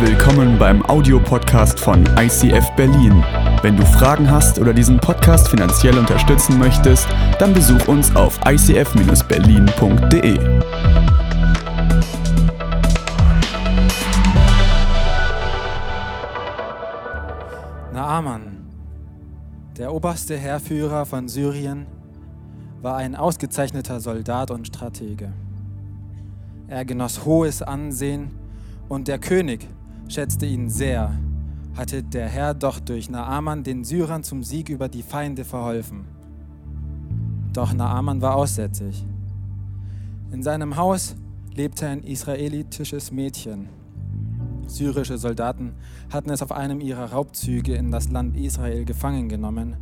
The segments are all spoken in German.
Willkommen beim Audiopodcast von ICF Berlin. Wenn du Fragen hast oder diesen Podcast finanziell unterstützen möchtest, dann besuch uns auf icf-berlin.de. Naaman, der oberste Heerführer von Syrien, war ein ausgezeichneter Soldat und Stratege. Er genoss hohes Ansehen und der König schätzte ihn sehr, hatte der Herr doch durch Naaman den Syrern zum Sieg über die Feinde verholfen. Doch Naaman war aussätzig. In seinem Haus lebte ein israelitisches Mädchen. Syrische Soldaten hatten es auf einem ihrer Raubzüge in das Land Israel gefangen genommen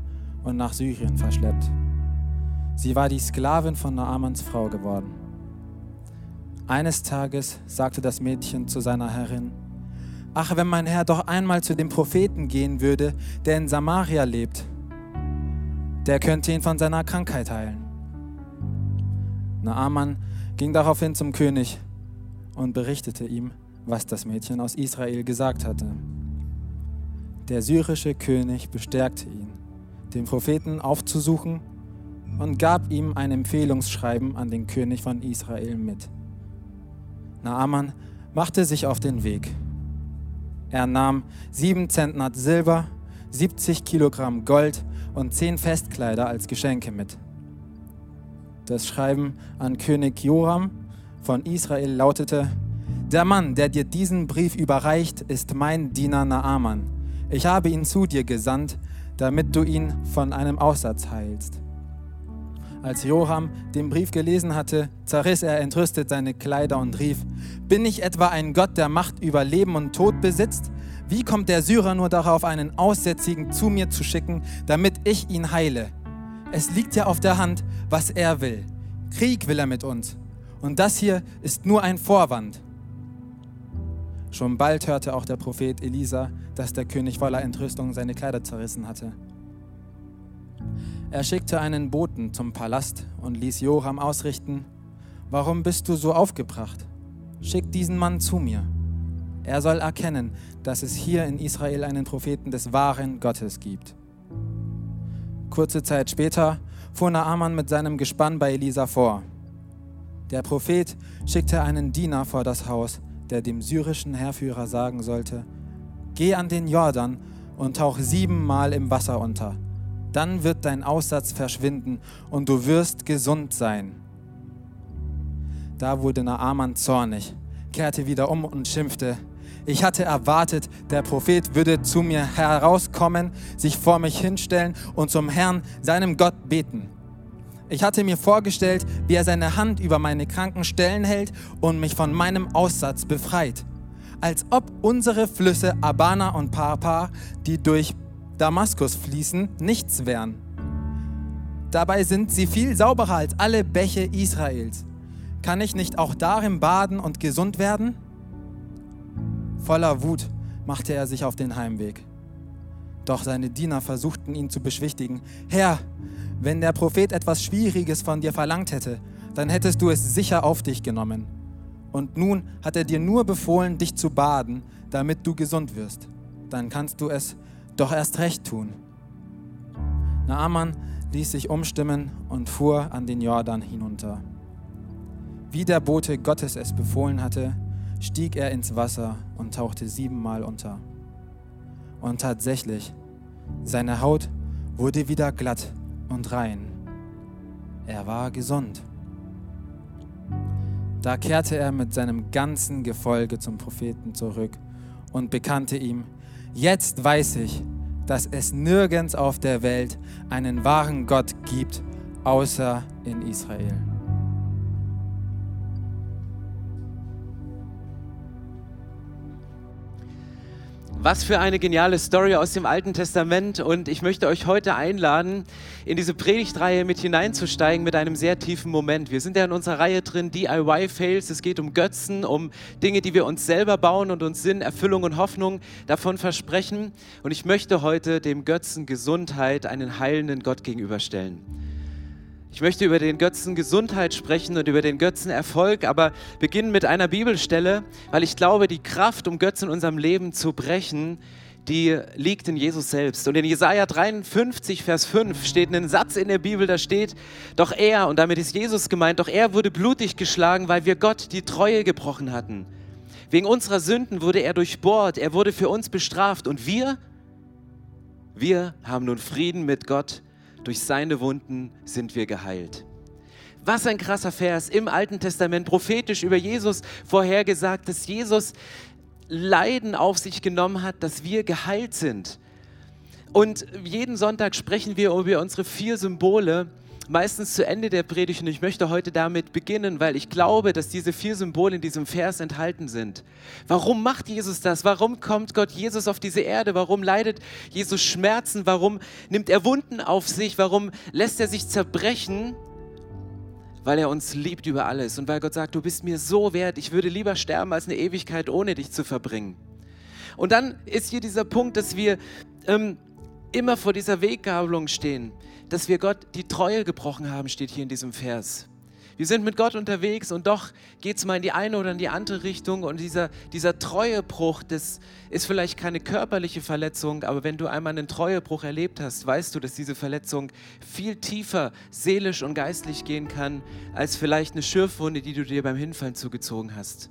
und nach Syrien verschleppt. Sie war die Sklavin von Naamans Frau geworden. Eines Tages sagte das Mädchen zu seiner Herrin, Ach, wenn mein Herr doch einmal zu dem Propheten gehen würde, der in Samaria lebt, der könnte ihn von seiner Krankheit heilen. Naaman ging daraufhin zum König und berichtete ihm, was das Mädchen aus Israel gesagt hatte. Der syrische König bestärkte ihn, den Propheten aufzusuchen und gab ihm ein Empfehlungsschreiben an den König von Israel mit. Naaman machte sich auf den Weg. Er nahm sieben Zentner Silber, 70 Kilogramm Gold und zehn Festkleider als Geschenke mit. Das Schreiben an König Joram von Israel lautete, der Mann, der dir diesen Brief überreicht, ist mein Diener Naaman. Ich habe ihn zu dir gesandt, damit du ihn von einem Aussatz heilst. Als Joram den Brief gelesen hatte, zerriss er entrüstet seine Kleider und rief, bin ich etwa ein Gott, der Macht über Leben und Tod besitzt? Wie kommt der Syrer nur darauf, einen Aussätzigen zu mir zu schicken, damit ich ihn heile? Es liegt ja auf der Hand, was er will. Krieg will er mit uns. Und das hier ist nur ein Vorwand. Schon bald hörte auch der Prophet Elisa, dass der König voller Entrüstung seine Kleider zerrissen hatte. Er schickte einen Boten zum Palast und ließ Joram ausrichten, Warum bist du so aufgebracht? Schick diesen Mann zu mir. Er soll erkennen, dass es hier in Israel einen Propheten des wahren Gottes gibt. Kurze Zeit später fuhr Naaman mit seinem Gespann bei Elisa vor. Der Prophet schickte einen Diener vor das Haus, der dem syrischen Heerführer sagen sollte, Geh an den Jordan und tauch siebenmal im Wasser unter dann wird dein Aussatz verschwinden und du wirst gesund sein. Da wurde Naaman zornig, kehrte wieder um und schimpfte. Ich hatte erwartet, der Prophet würde zu mir herauskommen, sich vor mich hinstellen und zum Herrn, seinem Gott, beten. Ich hatte mir vorgestellt, wie er seine Hand über meine kranken Stellen hält und mich von meinem Aussatz befreit. Als ob unsere Flüsse Abana und Papa, die durch Damaskus fließen, nichts wären. Dabei sind sie viel sauberer als alle Bäche Israels. Kann ich nicht auch darin baden und gesund werden? Voller Wut machte er sich auf den Heimweg. Doch seine Diener versuchten ihn zu beschwichtigen. Herr, wenn der Prophet etwas Schwieriges von dir verlangt hätte, dann hättest du es sicher auf dich genommen. Und nun hat er dir nur befohlen, dich zu baden, damit du gesund wirst. Dann kannst du es doch erst recht tun. Naaman ließ sich umstimmen und fuhr an den Jordan hinunter. Wie der Bote Gottes es befohlen hatte, stieg er ins Wasser und tauchte siebenmal unter. Und tatsächlich, seine Haut wurde wieder glatt und rein. Er war gesund. Da kehrte er mit seinem ganzen Gefolge zum Propheten zurück und bekannte ihm, Jetzt weiß ich, dass es nirgends auf der Welt einen wahren Gott gibt, außer in Israel. Was für eine geniale Story aus dem Alten Testament und ich möchte euch heute einladen, in diese Predigtreihe mit hineinzusteigen mit einem sehr tiefen Moment. Wir sind ja in unserer Reihe drin, DIY Fails. Es geht um Götzen, um Dinge, die wir uns selber bauen und uns Sinn, Erfüllung und Hoffnung davon versprechen. Und ich möchte heute dem Götzen Gesundheit einen heilenden Gott gegenüberstellen. Ich möchte über den Götzen Gesundheit sprechen und über den Götzen Erfolg, aber beginnen mit einer Bibelstelle, weil ich glaube, die Kraft, um Götzen in unserem Leben zu brechen, die liegt in Jesus selbst. Und in Jesaja 53, Vers 5 steht ein Satz in der Bibel, da steht, doch er, und damit ist Jesus gemeint, doch er wurde blutig geschlagen, weil wir Gott die Treue gebrochen hatten. Wegen unserer Sünden wurde er durchbohrt, er wurde für uns bestraft und wir, wir haben nun Frieden mit Gott durch seine Wunden sind wir geheilt. Was ein krasser Vers im Alten Testament, prophetisch über Jesus vorhergesagt, dass Jesus Leiden auf sich genommen hat, dass wir geheilt sind. Und jeden Sonntag sprechen wir über unsere vier Symbole, meistens zu Ende der Predigt und ich möchte heute damit beginnen, weil ich glaube, dass diese vier Symbole in diesem Vers enthalten sind. Warum macht Jesus das? Warum kommt Gott Jesus auf diese Erde? Warum leidet Jesus Schmerzen? Warum nimmt er Wunden auf sich? Warum lässt er sich zerbrechen? Weil er uns liebt über alles und weil Gott sagt, du bist mir so wert, ich würde lieber sterben, als eine Ewigkeit ohne dich zu verbringen. Und dann ist hier dieser Punkt, dass wir ähm, immer vor dieser Weggabelung stehen dass wir Gott die Treue gebrochen haben, steht hier in diesem Vers. Wir sind mit Gott unterwegs und doch geht es mal in die eine oder in die andere Richtung. Und dieser, dieser Treuebruch, das ist vielleicht keine körperliche Verletzung, aber wenn du einmal einen Treuebruch erlebt hast, weißt du, dass diese Verletzung viel tiefer seelisch und geistlich gehen kann, als vielleicht eine Schürfwunde, die du dir beim Hinfallen zugezogen hast.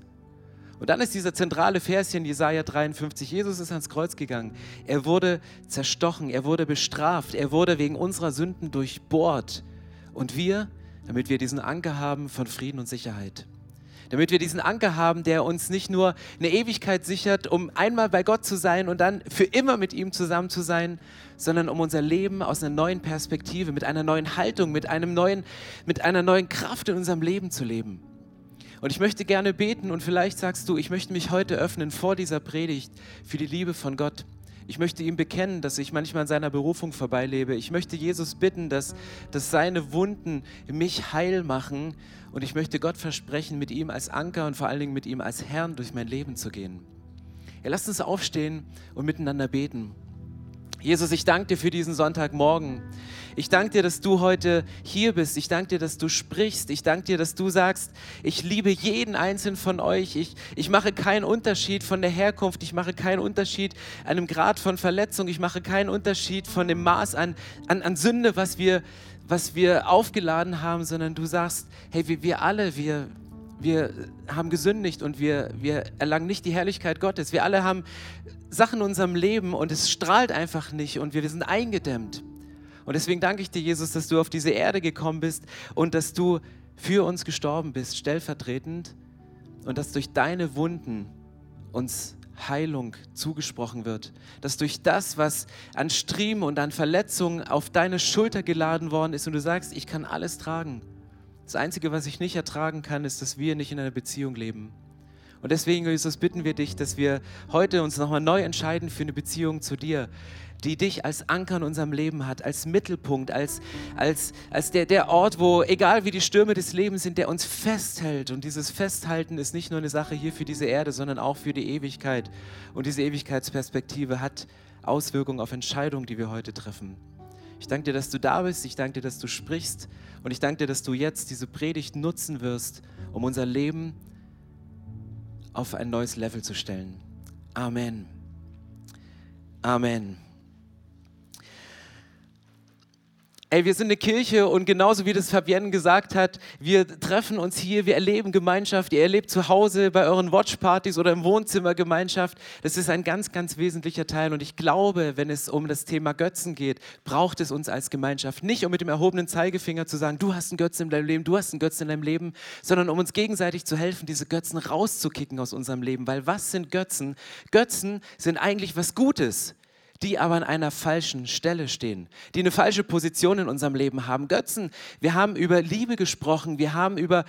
Und dann ist dieser zentrale Vers hier in Jesaja 53. Jesus ist ans Kreuz gegangen. Er wurde zerstochen, er wurde bestraft, er wurde wegen unserer Sünden durchbohrt. Und wir, damit wir diesen Anker haben von Frieden und Sicherheit. Damit wir diesen Anker haben, der uns nicht nur eine Ewigkeit sichert, um einmal bei Gott zu sein und dann für immer mit ihm zusammen zu sein, sondern um unser Leben aus einer neuen Perspektive, mit einer neuen Haltung, mit, einem neuen, mit einer neuen Kraft in unserem Leben zu leben. Und ich möchte gerne beten und vielleicht sagst du, ich möchte mich heute öffnen vor dieser Predigt für die Liebe von Gott. Ich möchte ihm bekennen, dass ich manchmal an seiner Berufung vorbeilebe. Ich möchte Jesus bitten, dass, dass seine Wunden mich heil machen. Und ich möchte Gott versprechen, mit ihm als Anker und vor allen Dingen mit ihm als Herrn durch mein Leben zu gehen. Ja, lasst uns aufstehen und miteinander beten. Jesus, ich danke dir für diesen Sonntagmorgen. Ich danke dir, dass du heute hier bist. Ich danke dir, dass du sprichst. Ich danke dir, dass du sagst, ich liebe jeden einzelnen von euch. Ich, ich mache keinen Unterschied von der Herkunft. Ich mache keinen Unterschied an dem Grad von Verletzung. Ich mache keinen Unterschied von dem Maß an, an, an Sünde, was wir, was wir aufgeladen haben, sondern du sagst, hey, wir, wir alle, wir, wir haben gesündigt und wir, wir erlangen nicht die Herrlichkeit Gottes. Wir alle haben Sachen in unserem Leben und es strahlt einfach nicht und wir, sind eingedämmt. Und deswegen danke ich dir, Jesus, dass du auf diese Erde gekommen bist und dass du für uns gestorben bist, stellvertretend, und dass durch deine Wunden uns Heilung zugesprochen wird. Dass durch das, was an Striemen und an Verletzungen auf deine Schulter geladen worden ist und du sagst, ich kann alles tragen. Das Einzige, was ich nicht ertragen kann, ist, dass wir nicht in einer Beziehung leben. Und deswegen, Jesus, bitten wir dich, dass wir heute uns nochmal neu entscheiden für eine Beziehung zu dir, die dich als Anker in unserem Leben hat, als Mittelpunkt, als, als, als der, der Ort, wo, egal wie die Stürme des Lebens sind, der uns festhält. Und dieses Festhalten ist nicht nur eine Sache hier für diese Erde, sondern auch für die Ewigkeit. Und diese Ewigkeitsperspektive hat Auswirkungen auf Entscheidungen, die wir heute treffen. Ich danke dir, dass du da bist. Ich danke dir, dass du sprichst. Und ich danke dir, dass du jetzt diese Predigt nutzen wirst, um unser Leben auf ein neues Level zu stellen. Amen. Amen. Ey, wir sind eine Kirche und genauso wie das Fabienne gesagt hat, wir treffen uns hier, wir erleben Gemeinschaft, ihr erlebt zu Hause bei euren Watchpartys oder im Wohnzimmer Gemeinschaft. Das ist ein ganz, ganz wesentlicher Teil und ich glaube, wenn es um das Thema Götzen geht, braucht es uns als Gemeinschaft. Nicht um mit dem erhobenen Zeigefinger zu sagen, du hast einen Götzen in deinem Leben, du hast einen Götzen in deinem Leben, sondern um uns gegenseitig zu helfen, diese Götzen rauszukicken aus unserem Leben. Weil was sind Götzen? Götzen sind eigentlich was Gutes die aber an einer falschen Stelle stehen, die eine falsche Position in unserem Leben haben. Götzen, wir haben über Liebe gesprochen, wir haben über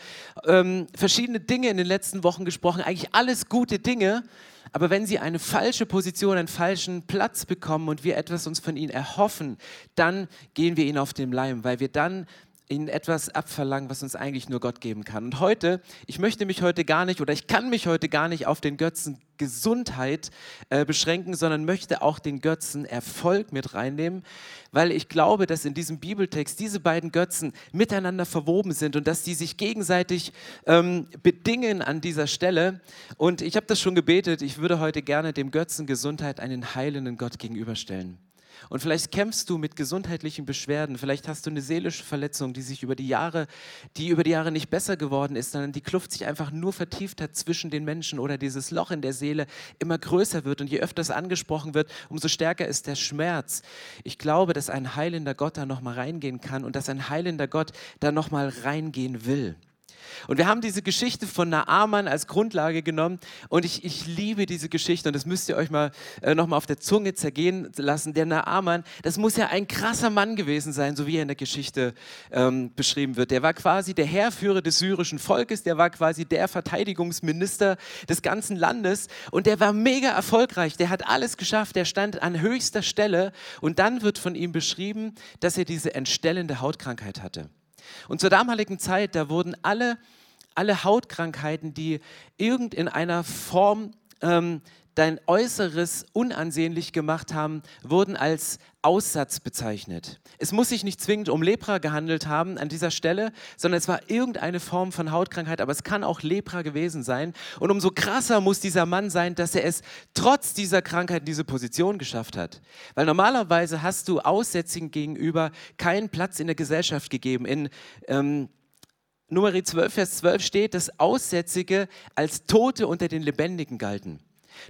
ähm, verschiedene Dinge in den letzten Wochen gesprochen, eigentlich alles gute Dinge, aber wenn sie eine falsche Position, einen falschen Platz bekommen und wir etwas uns von ihnen erhoffen, dann gehen wir ihnen auf den Leim, weil wir dann ihnen etwas abverlangen, was uns eigentlich nur Gott geben kann. Und heute, ich möchte mich heute gar nicht oder ich kann mich heute gar nicht auf den Götzen Gesundheit äh, beschränken, sondern möchte auch den Götzen Erfolg mit reinnehmen, weil ich glaube, dass in diesem Bibeltext diese beiden Götzen miteinander verwoben sind und dass die sich gegenseitig ähm, bedingen an dieser Stelle. Und ich habe das schon gebetet, ich würde heute gerne dem Götzen Gesundheit einen heilenden Gott gegenüberstellen. Und vielleicht kämpfst du mit gesundheitlichen Beschwerden, vielleicht hast du eine seelische Verletzung, die sich über die Jahre, die über die Jahre nicht besser geworden ist, sondern die Kluft sich einfach nur vertieft hat zwischen den Menschen oder dieses Loch in der Seele immer größer wird und je öfter es angesprochen wird, umso stärker ist der Schmerz. Ich glaube, dass ein heilender Gott da nochmal reingehen kann und dass ein heilender Gott da nochmal reingehen will. Und wir haben diese Geschichte von Naaman als Grundlage genommen. Und ich, ich liebe diese Geschichte. Und das müsst ihr euch mal äh, nochmal auf der Zunge zergehen lassen. Der Naaman, das muss ja ein krasser Mann gewesen sein, so wie er in der Geschichte ähm, beschrieben wird. Der war quasi der Heerführer des syrischen Volkes, der war quasi der Verteidigungsminister des ganzen Landes. Und der war mega erfolgreich, der hat alles geschafft, der stand an höchster Stelle. Und dann wird von ihm beschrieben, dass er diese entstellende Hautkrankheit hatte. Und zur damaligen Zeit, da wurden alle, alle Hautkrankheiten, die irgend in einer Form ähm, dein Äußeres unansehnlich gemacht haben, wurden als Aussatz bezeichnet. Es muss sich nicht zwingend um Lepra gehandelt haben an dieser Stelle, sondern es war irgendeine Form von Hautkrankheit, aber es kann auch Lepra gewesen sein. Und umso krasser muss dieser Mann sein, dass er es trotz dieser Krankheit in diese Position geschafft hat. Weil normalerweise hast du Aussätzigen gegenüber keinen Platz in der Gesellschaft gegeben. In ähm, Nummer 12, Vers 12 steht, dass Aussätzige als Tote unter den Lebendigen galten.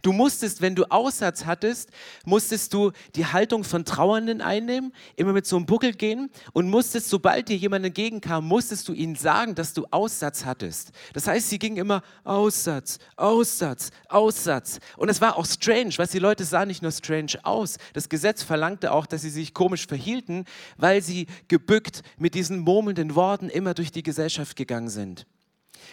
Du musstest, wenn du Aussatz hattest, musstest du die Haltung von Trauernden einnehmen, immer mit so einem Buckel gehen und musstest, sobald dir jemand entgegenkam, musstest du ihnen sagen, dass du Aussatz hattest. Das heißt, sie gingen immer Aussatz, Aussatz, Aussatz. Und es war auch strange, was die Leute sahen nicht nur strange aus. Das Gesetz verlangte auch, dass sie sich komisch verhielten, weil sie gebückt mit diesen murmelnden Worten immer durch die Gesellschaft gegangen sind.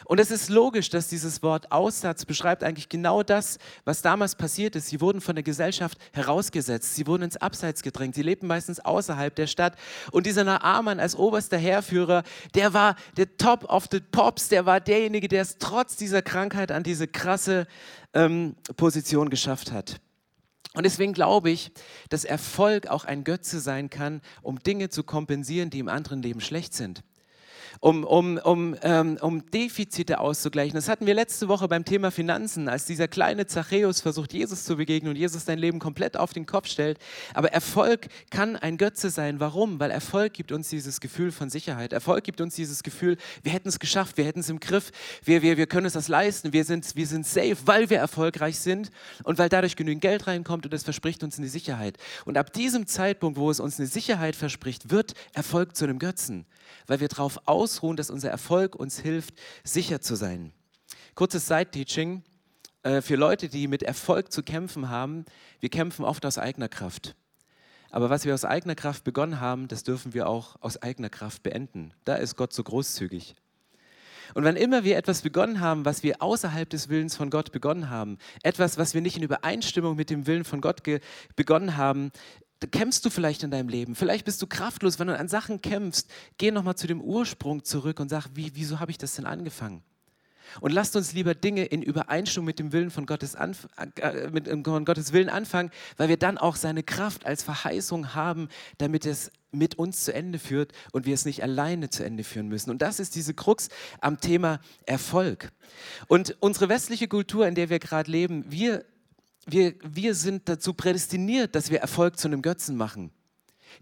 Und es ist logisch, dass dieses Wort Aussatz beschreibt eigentlich genau das, was damals passiert ist. Sie wurden von der Gesellschaft herausgesetzt, sie wurden ins Abseits gedrängt, sie lebten meistens außerhalb der Stadt. Und dieser Naaman als oberster Heerführer, der war der Top of the Pops, der war derjenige, der es trotz dieser Krankheit an diese krasse ähm, Position geschafft hat. Und deswegen glaube ich, dass Erfolg auch ein Götze sein kann, um Dinge zu kompensieren, die im anderen Leben schlecht sind um, um, um, ähm, um Defizite auszugleichen. Das hatten wir letzte Woche beim Thema Finanzen, als dieser kleine Zachäus versucht, Jesus zu begegnen und Jesus sein Leben komplett auf den Kopf stellt. Aber Erfolg kann ein Götze sein. Warum? Weil Erfolg gibt uns dieses Gefühl von Sicherheit. Erfolg gibt uns dieses Gefühl, wir hätten es geschafft, wir hätten es im Griff, wir, wir, wir können uns das leisten, wir sind, wir sind safe, weil wir erfolgreich sind und weil dadurch genügend Geld reinkommt und es verspricht uns eine Sicherheit. Und ab diesem Zeitpunkt, wo es uns eine Sicherheit verspricht, wird Erfolg zu einem Götzen weil wir darauf ausruhen, dass unser Erfolg uns hilft, sicher zu sein. Kurzes Side-Teaching äh, für Leute, die mit Erfolg zu kämpfen haben. Wir kämpfen oft aus eigener Kraft. Aber was wir aus eigener Kraft begonnen haben, das dürfen wir auch aus eigener Kraft beenden. Da ist Gott so großzügig. Und wann immer wir etwas begonnen haben, was wir außerhalb des Willens von Gott begonnen haben, etwas, was wir nicht in Übereinstimmung mit dem Willen von Gott begonnen haben, kämpfst du vielleicht in deinem Leben. Vielleicht bist du kraftlos, wenn du an Sachen kämpfst. Geh nochmal zu dem Ursprung zurück und sag, wie, wieso habe ich das denn angefangen? Und lasst uns lieber Dinge in Übereinstimmung mit dem Willen von Gottes, Anf äh, mit äh, Gottes Willen anfangen, weil wir dann auch seine Kraft als Verheißung haben, damit es mit uns zu Ende führt und wir es nicht alleine zu Ende führen müssen. Und das ist diese Krux am Thema Erfolg. Und unsere westliche Kultur, in der wir gerade leben, wir wir, wir sind dazu prädestiniert, dass wir Erfolg zu einem Götzen machen.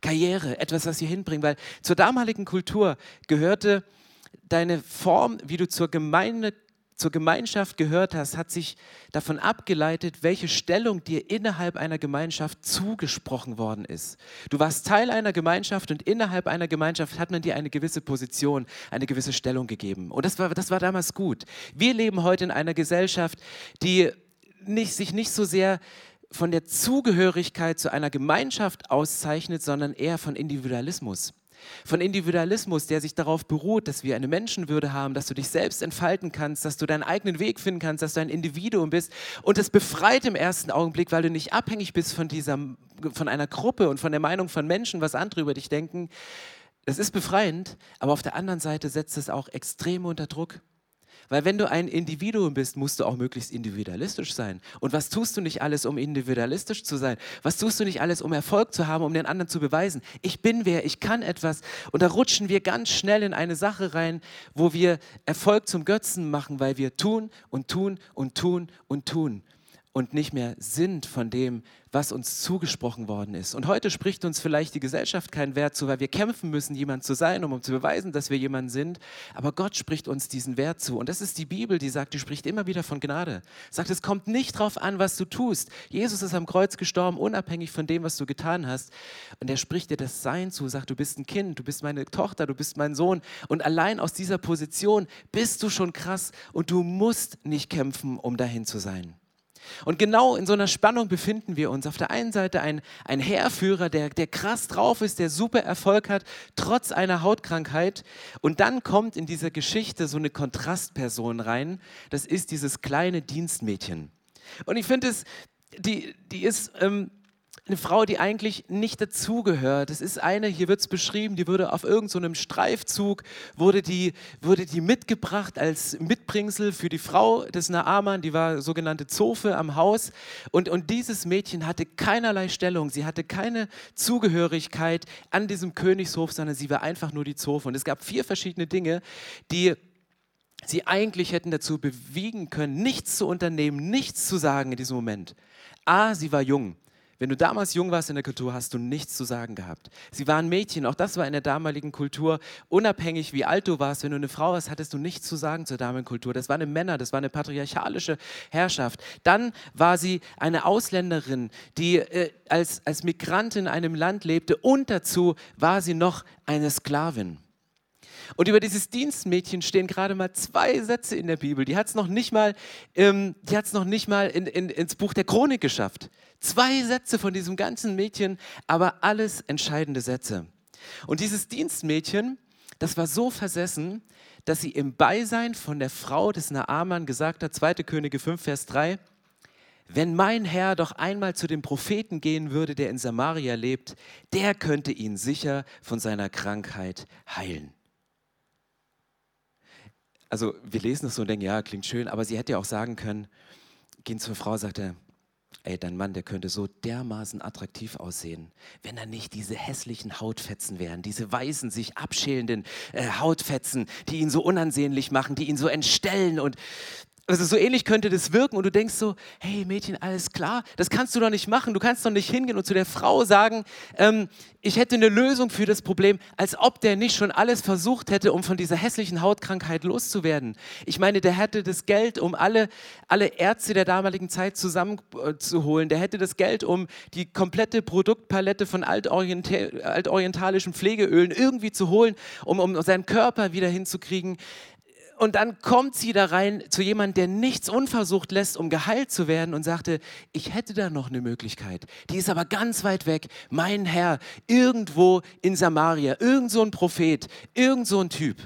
Karriere, etwas, was wir hinbringen, weil zur damaligen Kultur gehörte deine Form, wie du zur Gemeinde zur Gemeinschaft gehört hast, hat sich davon abgeleitet, welche Stellung dir innerhalb einer Gemeinschaft zugesprochen worden ist. Du warst Teil einer Gemeinschaft und innerhalb einer Gemeinschaft hat man dir eine gewisse Position, eine gewisse Stellung gegeben. Und das war, das war damals gut. Wir leben heute in einer Gesellschaft, die nicht, sich nicht so sehr von der Zugehörigkeit zu einer Gemeinschaft auszeichnet, sondern eher von Individualismus. Von Individualismus, der sich darauf beruht, dass wir eine Menschenwürde haben, dass du dich selbst entfalten kannst, dass du deinen eigenen Weg finden kannst, dass du ein Individuum bist. Und es befreit im ersten Augenblick, weil du nicht abhängig bist von, dieser, von einer Gruppe und von der Meinung von Menschen, was andere über dich denken. das ist befreiend, aber auf der anderen Seite setzt es auch extrem unter Druck. Weil wenn du ein Individuum bist, musst du auch möglichst individualistisch sein. Und was tust du nicht alles, um individualistisch zu sein? Was tust du nicht alles, um Erfolg zu haben, um den anderen zu beweisen? Ich bin wer, ich kann etwas. Und da rutschen wir ganz schnell in eine Sache rein, wo wir Erfolg zum Götzen machen, weil wir tun und tun und tun und tun und nicht mehr sind von dem, was uns zugesprochen worden ist. Und heute spricht uns vielleicht die Gesellschaft keinen Wert zu, weil wir kämpfen müssen, jemand zu sein, um, um zu beweisen, dass wir jemand sind. Aber Gott spricht uns diesen Wert zu. Und das ist die Bibel, die sagt, die spricht immer wieder von Gnade. Sagt, es kommt nicht darauf an, was du tust. Jesus ist am Kreuz gestorben, unabhängig von dem, was du getan hast. Und er spricht dir das Sein zu, sagt, du bist ein Kind, du bist meine Tochter, du bist mein Sohn. Und allein aus dieser Position bist du schon krass und du musst nicht kämpfen, um dahin zu sein. Und genau in so einer Spannung befinden wir uns. Auf der einen Seite ein, ein Heerführer, der, der krass drauf ist, der super Erfolg hat, trotz einer Hautkrankheit. Und dann kommt in dieser Geschichte so eine Kontrastperson rein. Das ist dieses kleine Dienstmädchen. Und ich finde es, die, die ist ähm, eine Frau, die eigentlich nicht dazugehört. Das ist eine, hier wird es beschrieben, die wurde auf irgendeinem so Streifzug, wurde die, wurde die mitgebracht als Mitbringsel für die Frau des Naaman, die war sogenannte Zofe am Haus. Und, und dieses Mädchen hatte keinerlei Stellung, sie hatte keine Zugehörigkeit an diesem Königshof, sondern sie war einfach nur die Zofe. Und es gab vier verschiedene Dinge, die sie eigentlich hätten dazu bewegen können, nichts zu unternehmen, nichts zu sagen in diesem Moment. A, sie war jung. Wenn du damals jung warst in der Kultur, hast du nichts zu sagen gehabt. Sie waren Mädchen, auch das war in der damaligen Kultur, unabhängig wie alt du warst. Wenn du eine Frau warst, hattest du nichts zu sagen zur damaligen Kultur. Das waren Männer, das war eine patriarchalische Herrschaft. Dann war sie eine Ausländerin, die äh, als, als Migrantin in einem Land lebte und dazu war sie noch eine Sklavin. Und über dieses Dienstmädchen stehen gerade mal zwei Sätze in der Bibel. Die hat es noch nicht mal, ähm, die hat's noch nicht mal in, in, ins Buch der Chronik geschafft. Zwei Sätze von diesem ganzen Mädchen, aber alles entscheidende Sätze. Und dieses Dienstmädchen, das war so versessen, dass sie im Beisein von der Frau des Naaman gesagt hat, 2. Könige 5, Vers 3, wenn mein Herr doch einmal zu dem Propheten gehen würde, der in Samaria lebt, der könnte ihn sicher von seiner Krankheit heilen also wir lesen das so und denken, ja, klingt schön, aber sie hätte ja auch sagen können, gehen zur Frau, sagt er, ey, dein Mann, der könnte so dermaßen attraktiv aussehen, wenn er nicht diese hässlichen Hautfetzen wären, diese weißen, sich abschälenden äh, Hautfetzen, die ihn so unansehnlich machen, die ihn so entstellen und also so ähnlich könnte das wirken und du denkst so, hey Mädchen, alles klar, das kannst du doch nicht machen. Du kannst doch nicht hingehen und zu der Frau sagen, ähm, ich hätte eine Lösung für das Problem, als ob der nicht schon alles versucht hätte, um von dieser hässlichen Hautkrankheit loszuwerden. Ich meine, der hätte das Geld, um alle, alle Ärzte der damaligen Zeit zusammenzuholen. Der hätte das Geld, um die komplette Produktpalette von altorientalischen Pflegeölen irgendwie zu holen, um, um seinen Körper wieder hinzukriegen und dann kommt sie da rein zu jemandem, der nichts unversucht lässt, um geheilt zu werden und sagte, ich hätte da noch eine Möglichkeit. Die ist aber ganz weit weg. Mein Herr, irgendwo in Samaria, irgend so ein Prophet, irgend so ein Typ.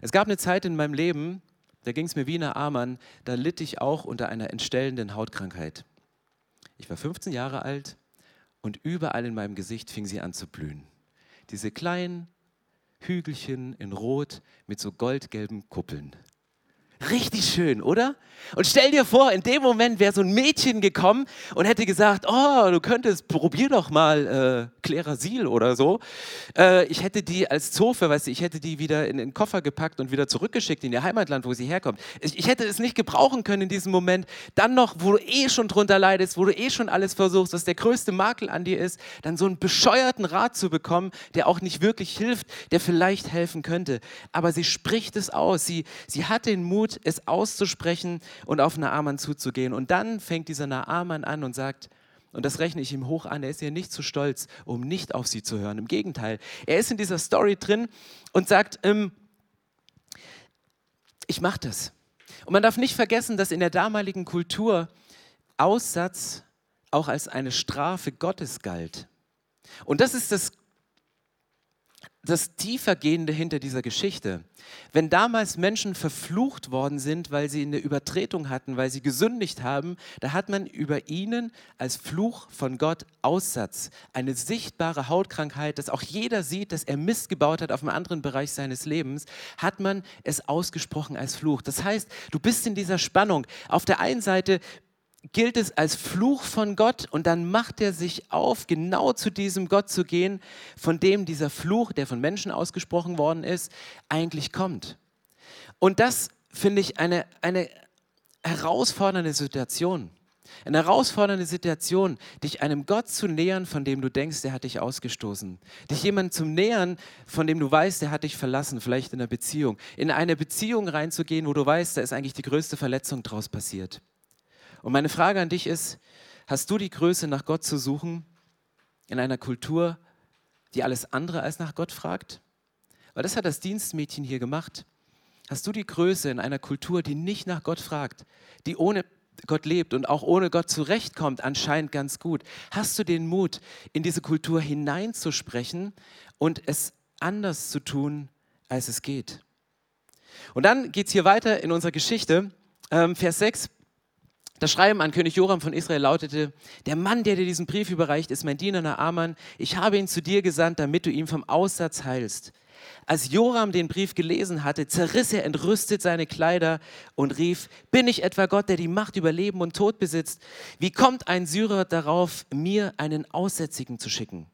Es gab eine Zeit in meinem Leben, da ging es mir wie eine Amann, da litt ich auch unter einer entstellenden Hautkrankheit. Ich war 15 Jahre alt und überall in meinem Gesicht fing sie an zu blühen. Diese kleinen, Hügelchen in Rot mit so goldgelben Kuppeln. Richtig schön, oder? Und stell dir vor, in dem Moment wäre so ein Mädchen gekommen und hätte gesagt, oh, du könntest, probier doch mal äh, Klerasil oder so. Äh, ich hätte die als Zofe, weißt du, ich hätte die wieder in den Koffer gepackt und wieder zurückgeschickt in ihr Heimatland, wo sie herkommt. Ich, ich hätte es nicht gebrauchen können in diesem Moment. Dann noch, wo du eh schon drunter leidest, wo du eh schon alles versuchst, was der größte Makel an dir ist, dann so einen bescheuerten Rat zu bekommen, der auch nicht wirklich hilft, der vielleicht helfen könnte. Aber sie spricht es aus. Sie, sie hat den Mut, Mut, es auszusprechen und auf Naaman zuzugehen. Und dann fängt dieser Naaman an und sagt, und das rechne ich ihm hoch an, er ist ja nicht zu stolz, um nicht auf sie zu hören. Im Gegenteil, er ist in dieser Story drin und sagt, ähm, ich mache das. Und man darf nicht vergessen, dass in der damaligen Kultur Aussatz auch als eine Strafe Gottes galt. Und das ist das das Tiefergehende hinter dieser Geschichte. Wenn damals Menschen verflucht worden sind, weil sie eine Übertretung hatten, weil sie gesündigt haben, da hat man über ihnen als Fluch von Gott Aussatz, eine sichtbare Hautkrankheit, dass auch jeder sieht, dass er Mist gebaut hat auf einem anderen Bereich seines Lebens, hat man es ausgesprochen als Fluch. Das heißt, du bist in dieser Spannung. Auf der einen Seite gilt es als Fluch von Gott und dann macht er sich auf, genau zu diesem Gott zu gehen, von dem dieser Fluch, der von Menschen ausgesprochen worden ist, eigentlich kommt. Und das finde ich eine, eine herausfordernde Situation. Eine herausfordernde Situation, dich einem Gott zu nähern, von dem du denkst, der hat dich ausgestoßen. Dich jemandem zu nähern, von dem du weißt, der hat dich verlassen, vielleicht in einer Beziehung. In eine Beziehung reinzugehen, wo du weißt, da ist eigentlich die größte Verletzung draus passiert. Und meine Frage an dich ist, hast du die Größe, nach Gott zu suchen in einer Kultur, die alles andere als nach Gott fragt? Weil das hat das Dienstmädchen hier gemacht. Hast du die Größe in einer Kultur, die nicht nach Gott fragt, die ohne Gott lebt und auch ohne Gott zurechtkommt, anscheinend ganz gut? Hast du den Mut, in diese Kultur hineinzusprechen und es anders zu tun, als es geht? Und dann geht es hier weiter in unserer Geschichte. Ähm, Vers 6. Das Schreiben an König Joram von Israel lautete, der Mann, der dir diesen Brief überreicht, ist mein Diener Naaman. Ich habe ihn zu dir gesandt, damit du ihn vom Aussatz heilst. Als Joram den Brief gelesen hatte, zerriss er entrüstet seine Kleider und rief, bin ich etwa Gott, der die Macht über Leben und Tod besitzt? Wie kommt ein Syrer darauf, mir einen Aussätzigen zu schicken?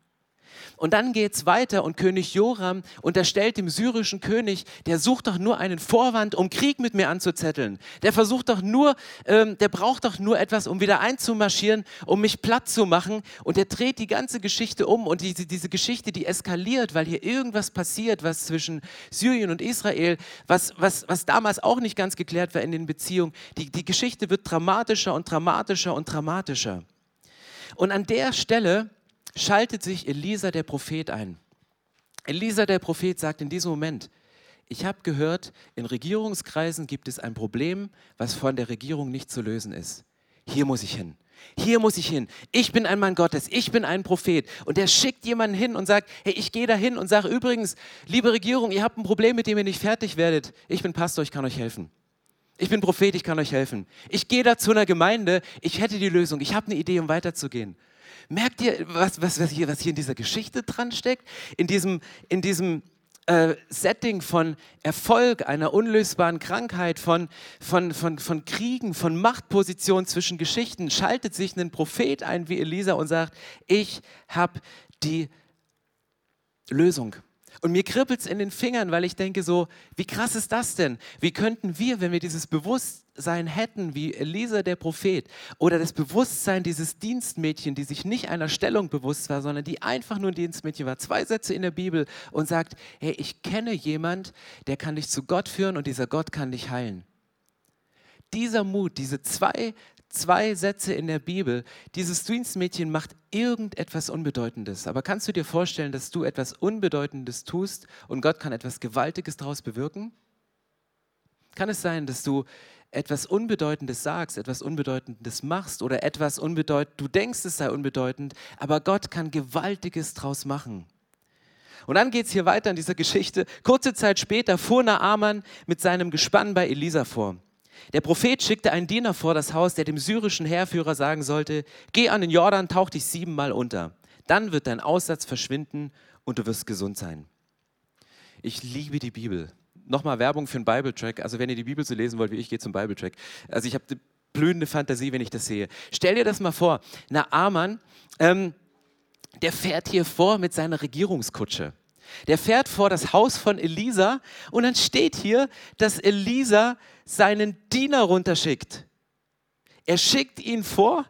Und dann geht es weiter und König Joram unterstellt dem syrischen König, der sucht doch nur einen Vorwand, um Krieg mit mir anzuzetteln. Der versucht doch nur, ähm, der braucht doch nur etwas, um wieder einzumarschieren, um mich platt zu machen. Und der dreht die ganze Geschichte um und diese, diese Geschichte, die eskaliert, weil hier irgendwas passiert, was zwischen Syrien und Israel, was, was, was damals auch nicht ganz geklärt war in den Beziehungen. Die, die Geschichte wird dramatischer und dramatischer und dramatischer. Und an der Stelle schaltet sich Elisa der Prophet ein. Elisa der Prophet sagt in diesem Moment, ich habe gehört, in Regierungskreisen gibt es ein Problem, was von der Regierung nicht zu lösen ist. Hier muss ich hin. Hier muss ich hin. Ich bin ein Mann Gottes. Ich bin ein Prophet. Und der schickt jemanden hin und sagt, hey, ich gehe da hin und sage übrigens, liebe Regierung, ihr habt ein Problem, mit dem ihr nicht fertig werdet. Ich bin Pastor, ich kann euch helfen. Ich bin Prophet, ich kann euch helfen. Ich gehe da zu einer Gemeinde, ich hätte die Lösung. Ich habe eine Idee, um weiterzugehen. Merkt ihr, was, was, was, hier, was hier in dieser Geschichte dran steckt? In diesem, in diesem äh, Setting von Erfolg, einer unlösbaren Krankheit, von, von, von, von Kriegen, von Machtpositionen zwischen Geschichten, schaltet sich ein Prophet ein wie Elisa und sagt, ich habe die Lösung. Und mir kribbelt es in den Fingern, weil ich denke so, wie krass ist das denn? Wie könnten wir, wenn wir dieses Bewusstsein hätten, wie Elisa der Prophet, oder das Bewusstsein dieses Dienstmädchen, die sich nicht einer Stellung bewusst war, sondern die einfach nur ein Dienstmädchen war, zwei Sätze in der Bibel und sagt, hey, ich kenne jemand, der kann dich zu Gott führen und dieser Gott kann dich heilen dieser Mut, diese zwei zwei Sätze in der Bibel. Dieses Dienstmädchen macht irgendetwas Unbedeutendes. Aber kannst du dir vorstellen, dass du etwas Unbedeutendes tust und Gott kann etwas Gewaltiges daraus bewirken? Kann es sein, dass du etwas Unbedeutendes sagst, etwas Unbedeutendes machst oder etwas unbedeutend, du denkst, es sei unbedeutend, aber Gott kann Gewaltiges daraus machen. Und dann geht es hier weiter in dieser Geschichte. Kurze Zeit später fuhr Naaman mit seinem Gespann bei Elisa vor. Der Prophet schickte einen Diener vor das Haus, der dem syrischen Heerführer sagen sollte, geh an den Jordan, tauch dich siebenmal unter. Dann wird dein Aussatz verschwinden und du wirst gesund sein. Ich liebe die Bibel. Nochmal Werbung für einen Bible-Track. Also wenn ihr die Bibel so lesen wollt wie ich, geht zum Bible-Track. Also ich habe eine blühende Fantasie, wenn ich das sehe. Stell dir das mal vor. Na, Amann, ähm, der fährt hier vor mit seiner Regierungskutsche. Der fährt vor das Haus von Elisa und dann steht hier, dass Elisa seinen Diener runterschickt. Er schickt ihn vor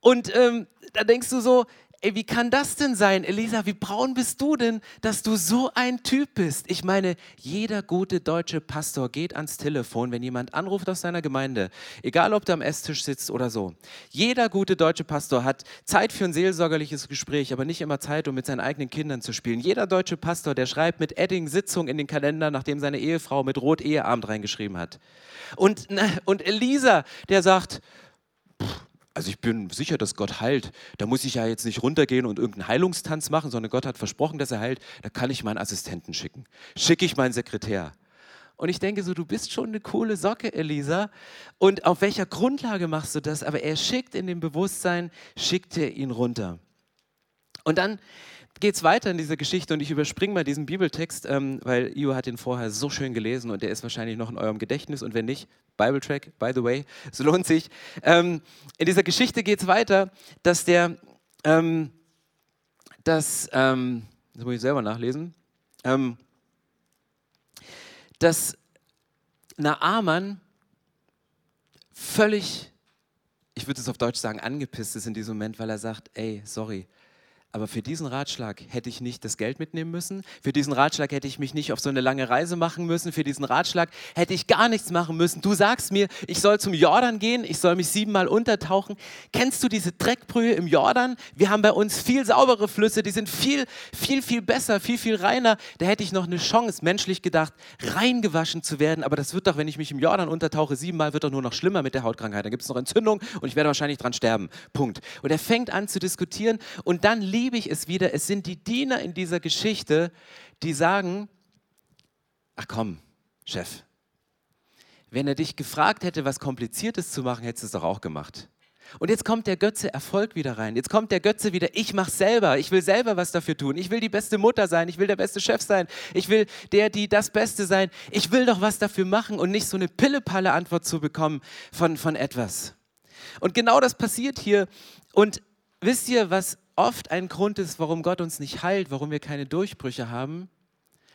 und ähm, da denkst du so, ey, wie kann das denn sein? Elisa, wie braun bist du denn, dass du so ein Typ bist? Ich meine, jeder gute deutsche Pastor geht ans Telefon, wenn jemand anruft aus seiner Gemeinde, egal ob der am Esstisch sitzt oder so. Jeder gute deutsche Pastor hat Zeit für ein seelsorgerliches Gespräch, aber nicht immer Zeit, um mit seinen eigenen Kindern zu spielen. Jeder deutsche Pastor, der schreibt mit Edding Sitzung in den Kalender, nachdem seine Ehefrau mit Rot Eheabend reingeschrieben hat. Und, und Elisa, der sagt, pff, also ich bin sicher, dass Gott heilt. Da muss ich ja jetzt nicht runtergehen und irgendeinen Heilungstanz machen, sondern Gott hat versprochen, dass er heilt. Da kann ich meinen Assistenten schicken. Schicke ich meinen Sekretär. Und ich denke so, du bist schon eine coole Socke, Elisa. Und auf welcher Grundlage machst du das? Aber er schickt in dem Bewusstsein, schickt er ihn runter. Und dann geht es weiter in dieser Geschichte und ich überspringe mal diesen Bibeltext, ähm, weil Io hat ihn vorher so schön gelesen und der ist wahrscheinlich noch in eurem Gedächtnis und wenn nicht, Bible Track, by the way, es lohnt sich. Ähm, in dieser Geschichte geht es weiter, dass der, ähm, dass, ähm, das muss ich selber nachlesen, ähm, dass Naaman völlig, ich würde es auf Deutsch sagen, angepisst ist in diesem Moment, weil er sagt, ey, sorry, aber für diesen Ratschlag hätte ich nicht das Geld mitnehmen müssen. Für diesen Ratschlag hätte ich mich nicht auf so eine lange Reise machen müssen. Für diesen Ratschlag hätte ich gar nichts machen müssen. Du sagst mir, ich soll zum Jordan gehen, ich soll mich siebenmal untertauchen. Kennst du diese Dreckbrühe im Jordan? Wir haben bei uns viel saubere Flüsse, die sind viel, viel, viel besser, viel, viel reiner. Da hätte ich noch eine Chance, menschlich gedacht, reingewaschen zu werden. Aber das wird doch, wenn ich mich im Jordan untertauche, siebenmal, wird doch nur noch schlimmer mit der Hautkrankheit. Dann gibt es noch Entzündung und ich werde wahrscheinlich dran sterben. Punkt. Und er fängt an zu diskutieren und dann liegt liebe ich es wieder, es sind die Diener in dieser Geschichte, die sagen, ach komm, Chef, wenn er dich gefragt hätte, was Kompliziertes zu machen, hättest du es doch auch gemacht. Und jetzt kommt der Götze Erfolg wieder rein. Jetzt kommt der Götze wieder, ich mache selber, ich will selber was dafür tun. Ich will die beste Mutter sein, ich will der beste Chef sein, ich will der, die das Beste sein. Ich will doch was dafür machen und nicht so eine pillepalle Antwort zu bekommen von, von etwas. Und genau das passiert hier. Und wisst ihr, was oft ein Grund ist, warum Gott uns nicht heilt, warum wir keine Durchbrüche haben,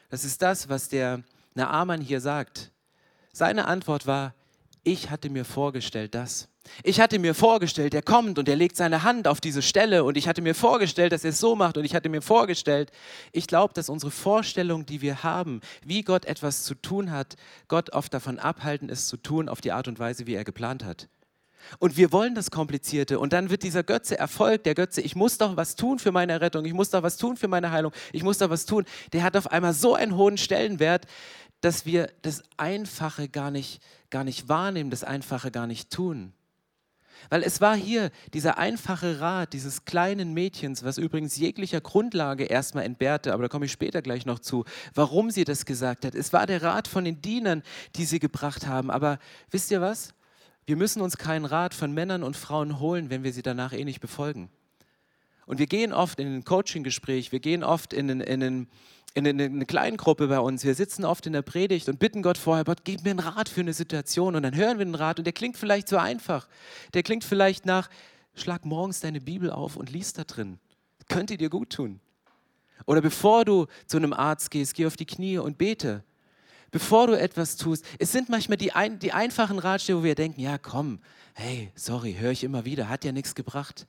das ist das, was der Naaman hier sagt. Seine Antwort war, ich hatte mir vorgestellt das. Ich hatte mir vorgestellt, er kommt und er legt seine Hand auf diese Stelle und ich hatte mir vorgestellt, dass er es so macht und ich hatte mir vorgestellt, ich glaube, dass unsere Vorstellung, die wir haben, wie Gott etwas zu tun hat, Gott oft davon abhalten, es zu tun auf die Art und Weise, wie er geplant hat. Und wir wollen das Komplizierte. Und dann wird dieser Götze Erfolg, der Götze, ich muss doch was tun für meine Rettung, ich muss doch was tun für meine Heilung, ich muss doch was tun. Der hat auf einmal so einen hohen Stellenwert, dass wir das Einfache gar nicht, gar nicht wahrnehmen, das Einfache gar nicht tun. Weil es war hier dieser einfache Rat dieses kleinen Mädchens, was übrigens jeglicher Grundlage erstmal entbehrte, aber da komme ich später gleich noch zu, warum sie das gesagt hat. Es war der Rat von den Dienern, die sie gebracht haben. Aber wisst ihr was? Wir müssen uns keinen Rat von Männern und Frauen holen, wenn wir sie danach eh nicht befolgen. Und wir gehen oft in ein Coaching-Gespräch, wir gehen oft in, in, in, in eine Kleingruppe bei uns, wir sitzen oft in der Predigt und bitten Gott vorher, Gott, gib mir einen Rat für eine Situation. Und dann hören wir den Rat und der klingt vielleicht so einfach. Der klingt vielleicht nach, schlag morgens deine Bibel auf und lies da drin. Könnte dir gut tun. Oder bevor du zu einem Arzt gehst, geh auf die Knie und bete bevor du etwas tust. Es sind manchmal die, ein, die einfachen Ratschläge, wo wir denken, ja komm, hey, sorry, höre ich immer wieder, hat ja nichts gebracht.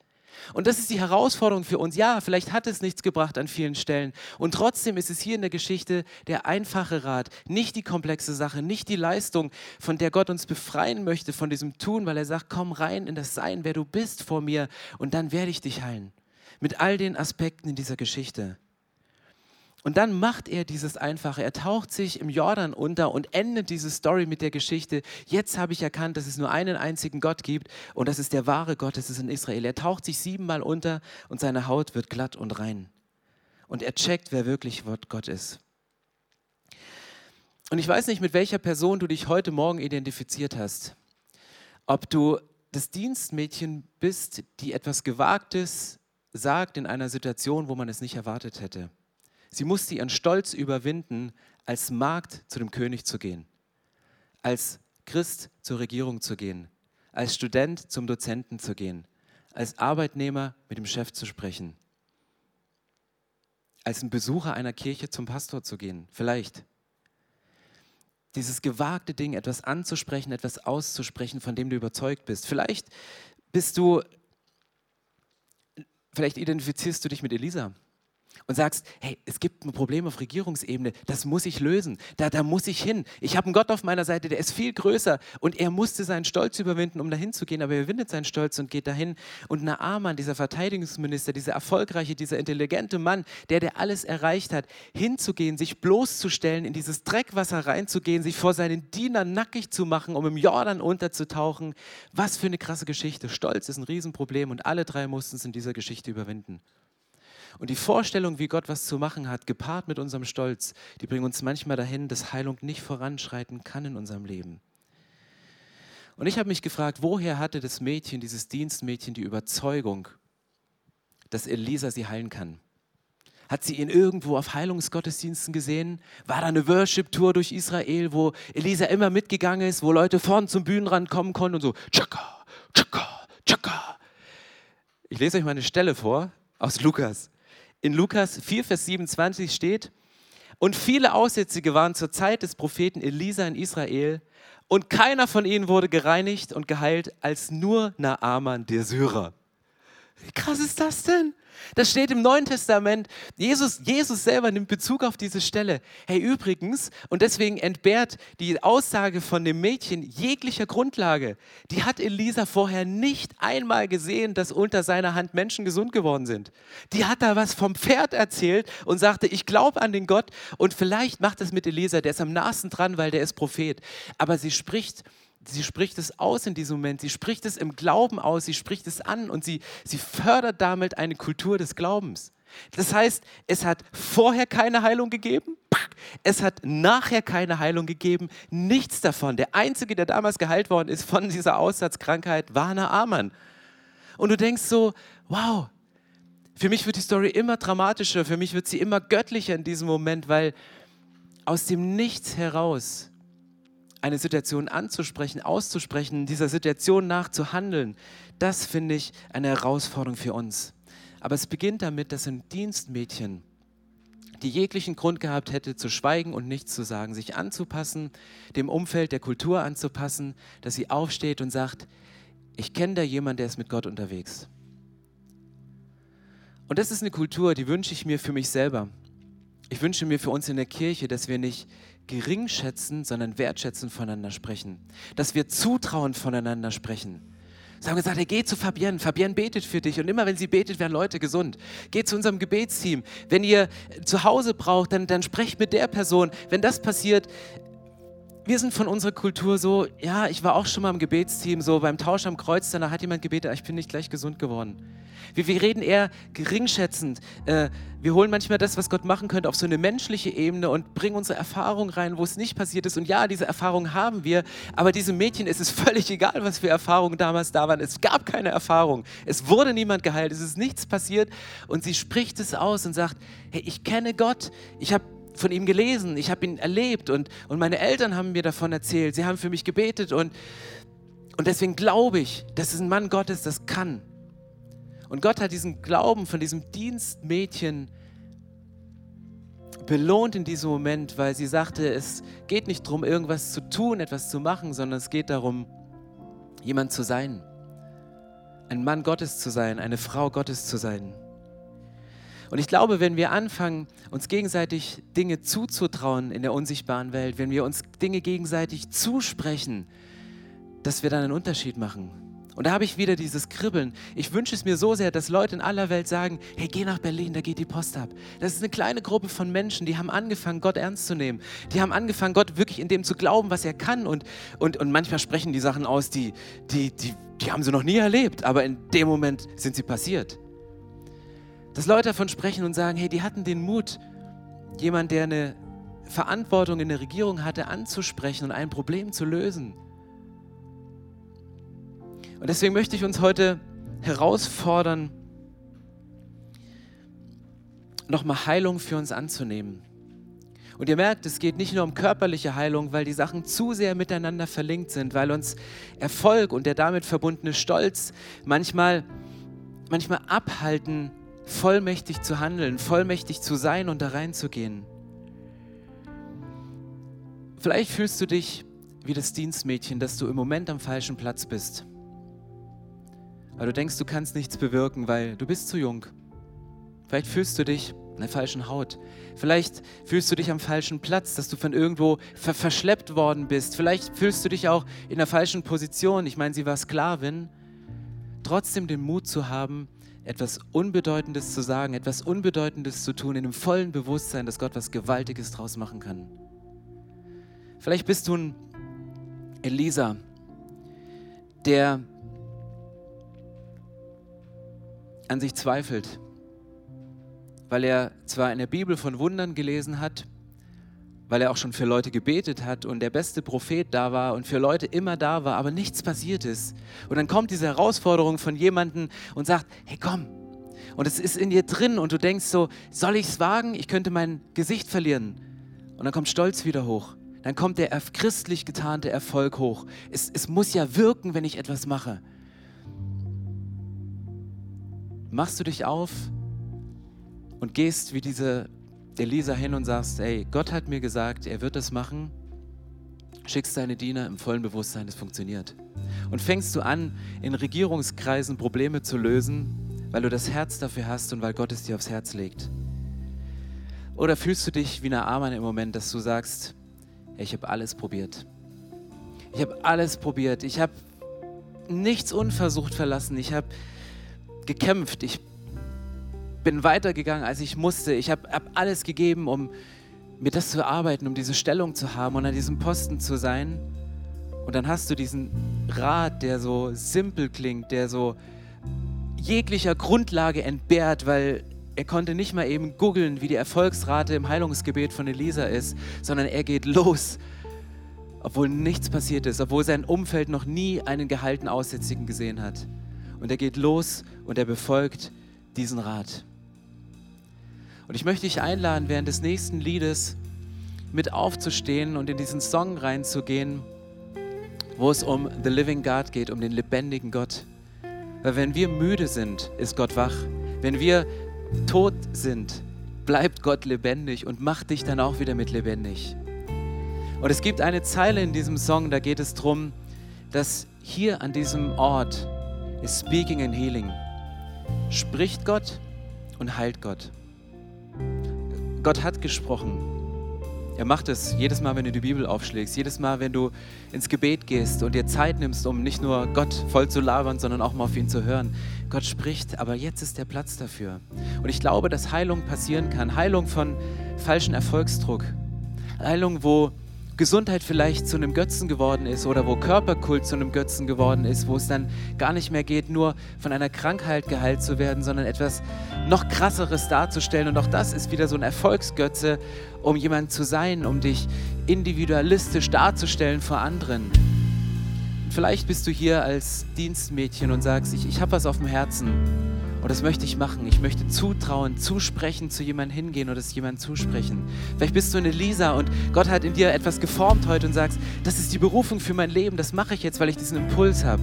Und das ist die Herausforderung für uns. Ja, vielleicht hat es nichts gebracht an vielen Stellen. Und trotzdem ist es hier in der Geschichte der einfache Rat, nicht die komplexe Sache, nicht die Leistung, von der Gott uns befreien möchte, von diesem Tun, weil er sagt, komm rein in das Sein, wer du bist vor mir, und dann werde ich dich heilen. Mit all den Aspekten in dieser Geschichte. Und dann macht er dieses Einfache. Er taucht sich im Jordan unter und endet diese Story mit der Geschichte. Jetzt habe ich erkannt, dass es nur einen einzigen Gott gibt und das ist der wahre Gott, das ist in Israel. Er taucht sich siebenmal unter und seine Haut wird glatt und rein. Und er checkt, wer wirklich Gott ist. Und ich weiß nicht, mit welcher Person du dich heute Morgen identifiziert hast. Ob du das Dienstmädchen bist, die etwas Gewagtes sagt in einer Situation, wo man es nicht erwartet hätte Sie musste ihren Stolz überwinden, als Magd zu dem König zu gehen, als Christ zur Regierung zu gehen, als Student zum Dozenten zu gehen, als Arbeitnehmer mit dem Chef zu sprechen, als ein Besucher einer Kirche zum Pastor zu gehen, vielleicht. Dieses gewagte Ding, etwas anzusprechen, etwas auszusprechen, von dem du überzeugt bist. Vielleicht bist du, vielleicht identifizierst du dich mit Elisa und sagst, hey, es gibt ein Problem auf Regierungsebene, das muss ich lösen, da, da muss ich hin. Ich habe einen Gott auf meiner Seite, der ist viel größer und er musste seinen Stolz überwinden, um dahin zu gehen, aber er überwindet seinen Stolz und geht dahin. Und Naaman, dieser Verteidigungsminister, dieser erfolgreiche, dieser intelligente Mann, der, der alles erreicht hat, hinzugehen, sich bloßzustellen, in dieses Dreckwasser reinzugehen, sich vor seinen Dienern nackig zu machen, um im Jordan unterzutauchen. Was für eine krasse Geschichte. Stolz ist ein Riesenproblem und alle drei mussten es in dieser Geschichte überwinden. Und die Vorstellung, wie Gott was zu machen hat, gepaart mit unserem Stolz, die bringen uns manchmal dahin, dass Heilung nicht voranschreiten kann in unserem Leben. Und ich habe mich gefragt, woher hatte das Mädchen, dieses Dienstmädchen, die Überzeugung, dass Elisa sie heilen kann? Hat sie ihn irgendwo auf Heilungsgottesdiensten gesehen? War da eine Worship-Tour durch Israel, wo Elisa immer mitgegangen ist, wo Leute vorn zum Bühnenrand kommen konnten und so, tschakka, tschakka, tschakka. Ich lese euch mal eine Stelle vor aus Lukas. In Lukas 4, Vers 27 steht, und viele Aussätzige waren zur Zeit des Propheten Elisa in Israel, und keiner von ihnen wurde gereinigt und geheilt, als nur Naaman der Syrer. Wie krass ist das denn? Das steht im Neuen Testament. Jesus, Jesus selber nimmt Bezug auf diese Stelle. Hey, übrigens, und deswegen entbehrt die Aussage von dem Mädchen jeglicher Grundlage. Die hat Elisa vorher nicht einmal gesehen, dass unter seiner Hand Menschen gesund geworden sind. Die hat da was vom Pferd erzählt und sagte, ich glaube an den Gott und vielleicht macht es mit Elisa, der ist am nahesten dran, weil der ist Prophet. Aber sie spricht sie spricht es aus in diesem Moment, sie spricht es im Glauben aus, sie spricht es an und sie, sie fördert damit eine Kultur des Glaubens. Das heißt, es hat vorher keine Heilung gegeben, es hat nachher keine Heilung gegeben, nichts davon. Der Einzige, der damals geheilt worden ist von dieser Aussatzkrankheit, war Naaman. Und du denkst so, wow, für mich wird die Story immer dramatischer, für mich wird sie immer göttlicher in diesem Moment, weil aus dem Nichts heraus eine Situation anzusprechen, auszusprechen, dieser Situation nachzuhandeln, das finde ich eine Herausforderung für uns. Aber es beginnt damit, dass ein Dienstmädchen, die jeglichen Grund gehabt hätte, zu schweigen und nichts zu sagen, sich anzupassen, dem Umfeld der Kultur anzupassen, dass sie aufsteht und sagt, ich kenne da jemanden, der ist mit Gott unterwegs. Und das ist eine Kultur, die wünsche ich mir für mich selber. Ich wünsche mir für uns in der Kirche, dass wir nicht geringschätzen, sondern wertschätzen voneinander sprechen. Dass wir zutrauen voneinander sprechen. Sie haben gesagt, hey, geh zu Fabienne. Fabienne betet für dich. Und immer wenn sie betet, werden Leute gesund. Geht zu unserem Gebetsteam. Wenn ihr zu Hause braucht, dann, dann sprecht mit der Person. Wenn das passiert, wir sind von unserer Kultur so, ja, ich war auch schon mal im Gebetsteam, so beim Tausch am Kreuz, danach hat jemand gebetet, ich bin nicht gleich gesund geworden. Wir, wir reden eher geringschätzend. Äh, wir holen manchmal das, was Gott machen könnte, auf so eine menschliche Ebene und bringen unsere Erfahrung rein, wo es nicht passiert ist. Und ja, diese Erfahrung haben wir, aber diesem Mädchen ist es völlig egal, was für Erfahrungen damals da waren. Es gab keine Erfahrung. Es wurde niemand geheilt. Es ist nichts passiert. Und sie spricht es aus und sagt, hey, ich kenne Gott. Ich habe von ihm gelesen, ich habe ihn erlebt und, und meine Eltern haben mir davon erzählt, sie haben für mich gebetet und, und deswegen glaube ich, dass es ein Mann Gottes das kann. Und Gott hat diesen Glauben von diesem Dienstmädchen belohnt in diesem Moment, weil sie sagte, es geht nicht darum, irgendwas zu tun, etwas zu machen, sondern es geht darum, jemand zu sein. Ein Mann Gottes zu sein, eine Frau Gottes zu sein. Und ich glaube, wenn wir anfangen, uns gegenseitig Dinge zuzutrauen in der unsichtbaren Welt, wenn wir uns Dinge gegenseitig zusprechen, dass wir dann einen Unterschied machen. Und da habe ich wieder dieses Kribbeln. Ich wünsche es mir so sehr, dass Leute in aller Welt sagen, hey, geh nach Berlin, da geht die Post ab. Das ist eine kleine Gruppe von Menschen, die haben angefangen, Gott ernst zu nehmen. Die haben angefangen, Gott wirklich in dem zu glauben, was er kann. Und, und, und manchmal sprechen die Sachen aus, die, die, die, die haben sie noch nie erlebt, aber in dem Moment sind sie passiert. Dass Leute davon sprechen und sagen, hey, die hatten den Mut, jemand, der eine Verantwortung in der Regierung hatte, anzusprechen und ein Problem zu lösen. Und deswegen möchte ich uns heute herausfordern, nochmal Heilung für uns anzunehmen. Und ihr merkt, es geht nicht nur um körperliche Heilung, weil die Sachen zu sehr miteinander verlinkt sind, weil uns Erfolg und der damit verbundene Stolz manchmal, manchmal abhalten, vollmächtig zu handeln, vollmächtig zu sein und da reinzugehen. Vielleicht fühlst du dich wie das Dienstmädchen, dass du im Moment am falschen Platz bist. Weil du denkst, du kannst nichts bewirken, weil du bist zu jung. Vielleicht fühlst du dich in der falschen Haut. Vielleicht fühlst du dich am falschen Platz, dass du von irgendwo ver verschleppt worden bist. Vielleicht fühlst du dich auch in der falschen Position. Ich meine, sie war Sklavin. Trotzdem den Mut zu haben, etwas Unbedeutendes zu sagen, etwas Unbedeutendes zu tun, in dem vollen Bewusstsein, dass Gott was Gewaltiges draus machen kann. Vielleicht bist du ein Elisa, der an sich zweifelt, weil er zwar in der Bibel von Wundern gelesen hat, weil er auch schon für Leute gebetet hat und der beste Prophet da war und für Leute immer da war, aber nichts passiert ist. Und dann kommt diese Herausforderung von jemandem und sagt, hey komm, und es ist in dir drin und du denkst so, soll ich es wagen? Ich könnte mein Gesicht verlieren. Und dann kommt Stolz wieder hoch. Dann kommt der christlich getarnte Erfolg hoch. Es, es muss ja wirken, wenn ich etwas mache. Machst du dich auf und gehst wie diese Elisa hin und sagst, ey, Gott hat mir gesagt, er wird das machen. Schickst deine Diener im vollen Bewusstsein, es funktioniert. Und fängst du an, in Regierungskreisen Probleme zu lösen, weil du das Herz dafür hast und weil Gott es dir aufs Herz legt. Oder fühlst du dich wie eine Amann im Moment, dass du sagst, ey, ich habe alles probiert. Ich habe alles probiert. Ich habe nichts unversucht verlassen. Ich habe gekämpft. Ich bin weitergegangen, als ich musste. Ich habe hab alles gegeben, um mir das zu erarbeiten, um diese Stellung zu haben und an diesem Posten zu sein. Und dann hast du diesen Rat, der so simpel klingt, der so jeglicher Grundlage entbehrt, weil er konnte nicht mal eben googeln, wie die Erfolgsrate im Heilungsgebet von Elisa ist, sondern er geht los, obwohl nichts passiert ist, obwohl sein Umfeld noch nie einen gehalten Aussätzigen gesehen hat. Und er geht los und er befolgt diesen Rat. Und ich möchte dich einladen, während des nächsten Liedes mit aufzustehen und in diesen Song reinzugehen, wo es um The Living God geht, um den lebendigen Gott. Weil wenn wir müde sind, ist Gott wach. Wenn wir tot sind, bleibt Gott lebendig und macht dich dann auch wieder mit lebendig. Und es gibt eine Zeile in diesem Song, da geht es darum, dass hier an diesem Ort ist Speaking and Healing. Spricht Gott und heilt Gott. Gott hat gesprochen. Er macht es jedes Mal, wenn du die Bibel aufschlägst, jedes Mal, wenn du ins Gebet gehst und dir Zeit nimmst, um nicht nur Gott voll zu labern, sondern auch mal auf ihn zu hören. Gott spricht, aber jetzt ist der Platz dafür. Und ich glaube, dass Heilung passieren kann. Heilung von falschem Erfolgsdruck. Heilung, wo Gesundheit vielleicht zu einem Götzen geworden ist oder wo Körperkult zu einem Götzen geworden ist, wo es dann gar nicht mehr geht, nur von einer Krankheit geheilt zu werden, sondern etwas noch krasseres darzustellen. Und auch das ist wieder so ein Erfolgsgötze, um jemand zu sein, um dich individualistisch darzustellen vor anderen. Vielleicht bist du hier als Dienstmädchen und sagst, ich, ich habe was auf dem Herzen und das möchte ich machen. Ich möchte zutrauen, zusprechen, zu jemandem hingehen oder es jemandem zusprechen. Vielleicht bist du eine Lisa und Gott hat in dir etwas geformt heute und sagst, das ist die Berufung für mein Leben, das mache ich jetzt, weil ich diesen Impuls habe.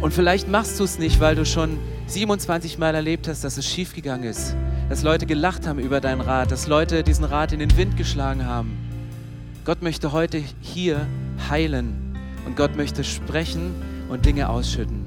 Und vielleicht machst du es nicht, weil du schon 27 Mal erlebt hast, dass es schiefgegangen ist, dass Leute gelacht haben über deinen Rat, dass Leute diesen Rat in den Wind geschlagen haben. Gott möchte heute hier heilen und Gott möchte sprechen und Dinge ausschütten.